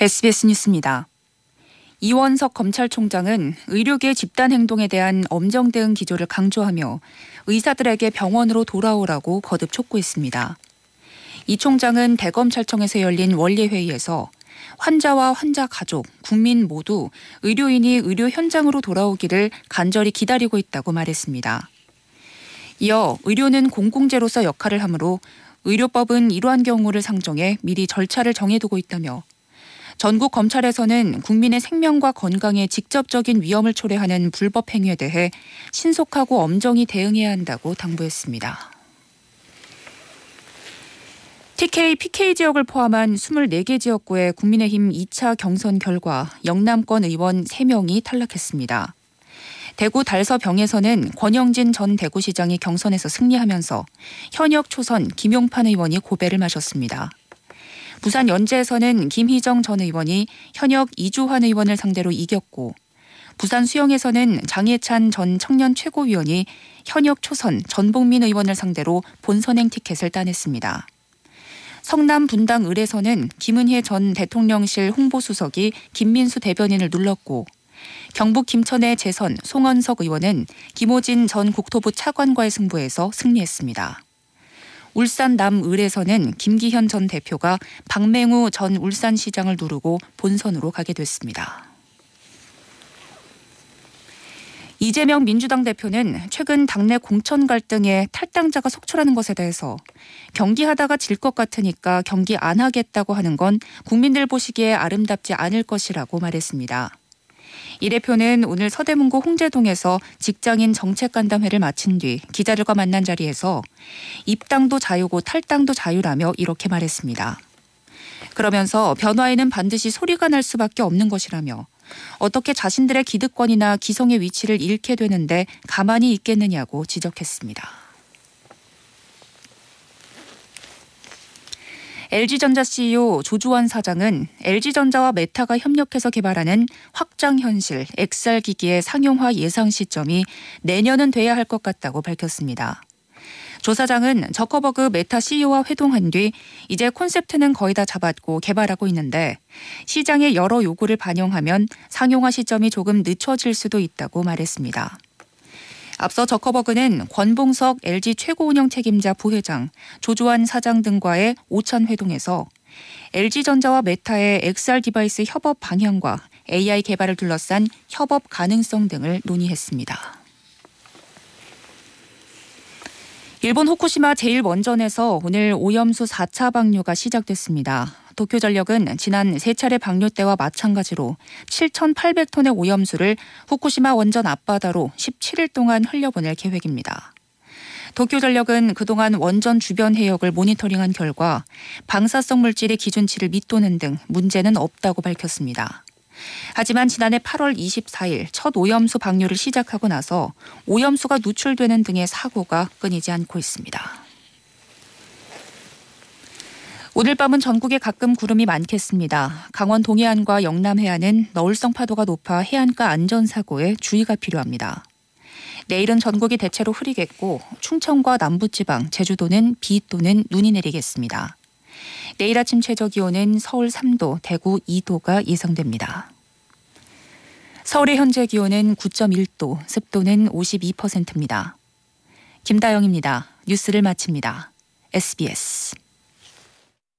SBS 뉴스입니다. 이원석 검찰총장은 의료계 집단 행동에 대한 엄정 대응 기조를 강조하며 의사들에게 병원으로 돌아오라고 거듭 촉구했습니다. 이 총장은 대검찰청에서 열린 원례회의에서 환자와 환자 가족, 국민 모두 의료인이 의료 현장으로 돌아오기를 간절히 기다리고 있다고 말했습니다. 이어 의료는 공공재로서 역할을 하므로 의료법은 이러한 경우를 상정해 미리 절차를 정해두고 있다며 전국 검찰에서는 국민의 생명과 건강에 직접적인 위험을 초래하는 불법 행위에 대해 신속하고 엄정히 대응해야 한다고 당부했습니다. TK, PK 지역을 포함한 24개 지역구의 국민의힘 2차 경선 결과 영남권 의원 3명이 탈락했습니다. 대구 달서병에서는 권영진 전 대구시장이 경선에서 승리하면서 현역 초선 김용판 의원이 고배를 마셨습니다. 부산 연제에서는 김희정 전 의원이 현역 이주환 의원을 상대로 이겼고 부산 수영에서는 장예찬 전 청년 최고위원이 현역 초선 전복민 의원을 상대로 본선행 티켓을 따냈습니다. 성남 분당 을에서는 김은혜 전 대통령실 홍보수석이 김민수 대변인을 눌렀고 경북 김천의 재선 송원석 의원은 김호진 전 국토부 차관과의 승부에서 승리했습니다. 울산 남을에서는 김기현 전 대표가 박맹우 전 울산시장을 누르고 본선으로 가게 됐습니다. 이재명 민주당 대표는 최근 당내 공천 갈등에 탈당자가 속출하는 것에 대해서 경기하다가 질 것 같으니까 경기 안 하겠다고 하는 건 국민들 보시기에 아름답지 않을 것이라고 말했습니다. 이 대표는 오늘 서대문구 홍제동에서 직장인 정책간담회를 마친 뒤 기자들과 만난 자리에서 입당도 자유고 탈당도 자유라며 이렇게 말했습니다. 그러면서 변화에는 반드시 소리가 날 수밖에 없는 것이라며 어떻게 자신들의 기득권이나 기성의 위치를 잃게 되는데 가만히 있겠느냐고 지적했습니다. LG전자 CEO 조주완 사장은 LG전자와 메타가 협력해서 개발하는 확장 현실 XR 기기의 상용화 예상 시점이 내년은 돼야 할 것 같다고 밝혔습니다. 조 사장은 저커버그 메타 CEO와 회동한 뒤 이제 콘셉트는 거의 다 잡았고 개발하고 있는데 시장의 여러 요구를 반영하면 상용화 시점이 조금 늦춰질 수도 있다고 말했습니다. 앞서 저커버그는 권봉석 LG 최고운영 책임자 부회장, 조주환 사장 등과의 오찬 회동에서 LG전자와 메타의 XR device 협업 방향과 AI 개발을 둘러싼 협업 가능성 등을 논의했습니다. 일본 후쿠시마 제1원전에서 오늘 오염수 4차 방류가 시작됐습니다. 도쿄전력은 지난 세 차례 방류 때와 마찬가지로 7,800톤의 오염수를 후쿠시마 원전 앞바다로 17일 동안 흘려보낼 계획입니다. 도쿄전력은 그동안 원전 주변 해역을 모니터링한 결과 방사성 물질의 기준치를 밑도는 등 문제는 없다고 밝혔습니다. 하지만 지난해 8월 24일 첫 오염수 방류를 시작하고 나서 오염수가 누출되는 등의 사고가 끊이지 않고 있습니다. 오늘 밤은 전국에 가끔 구름이 많겠습니다. 강원 동해안과 영남 해안은 너울성 파도가 높아 해안가 안전사고에 주의가 필요합니다. 내일은 전국이 대체로 흐리겠고 충청과 남부지방, 제주도는 비 또는 눈이 내리겠습니다. 내일 아침 최저 기온은 서울 3도, 대구 2도가 예상됩니다. 서울의 현재 기온은 9.1도, 습도는 52%입니다. 김다영입니다. 뉴스를 마칩니다. SBS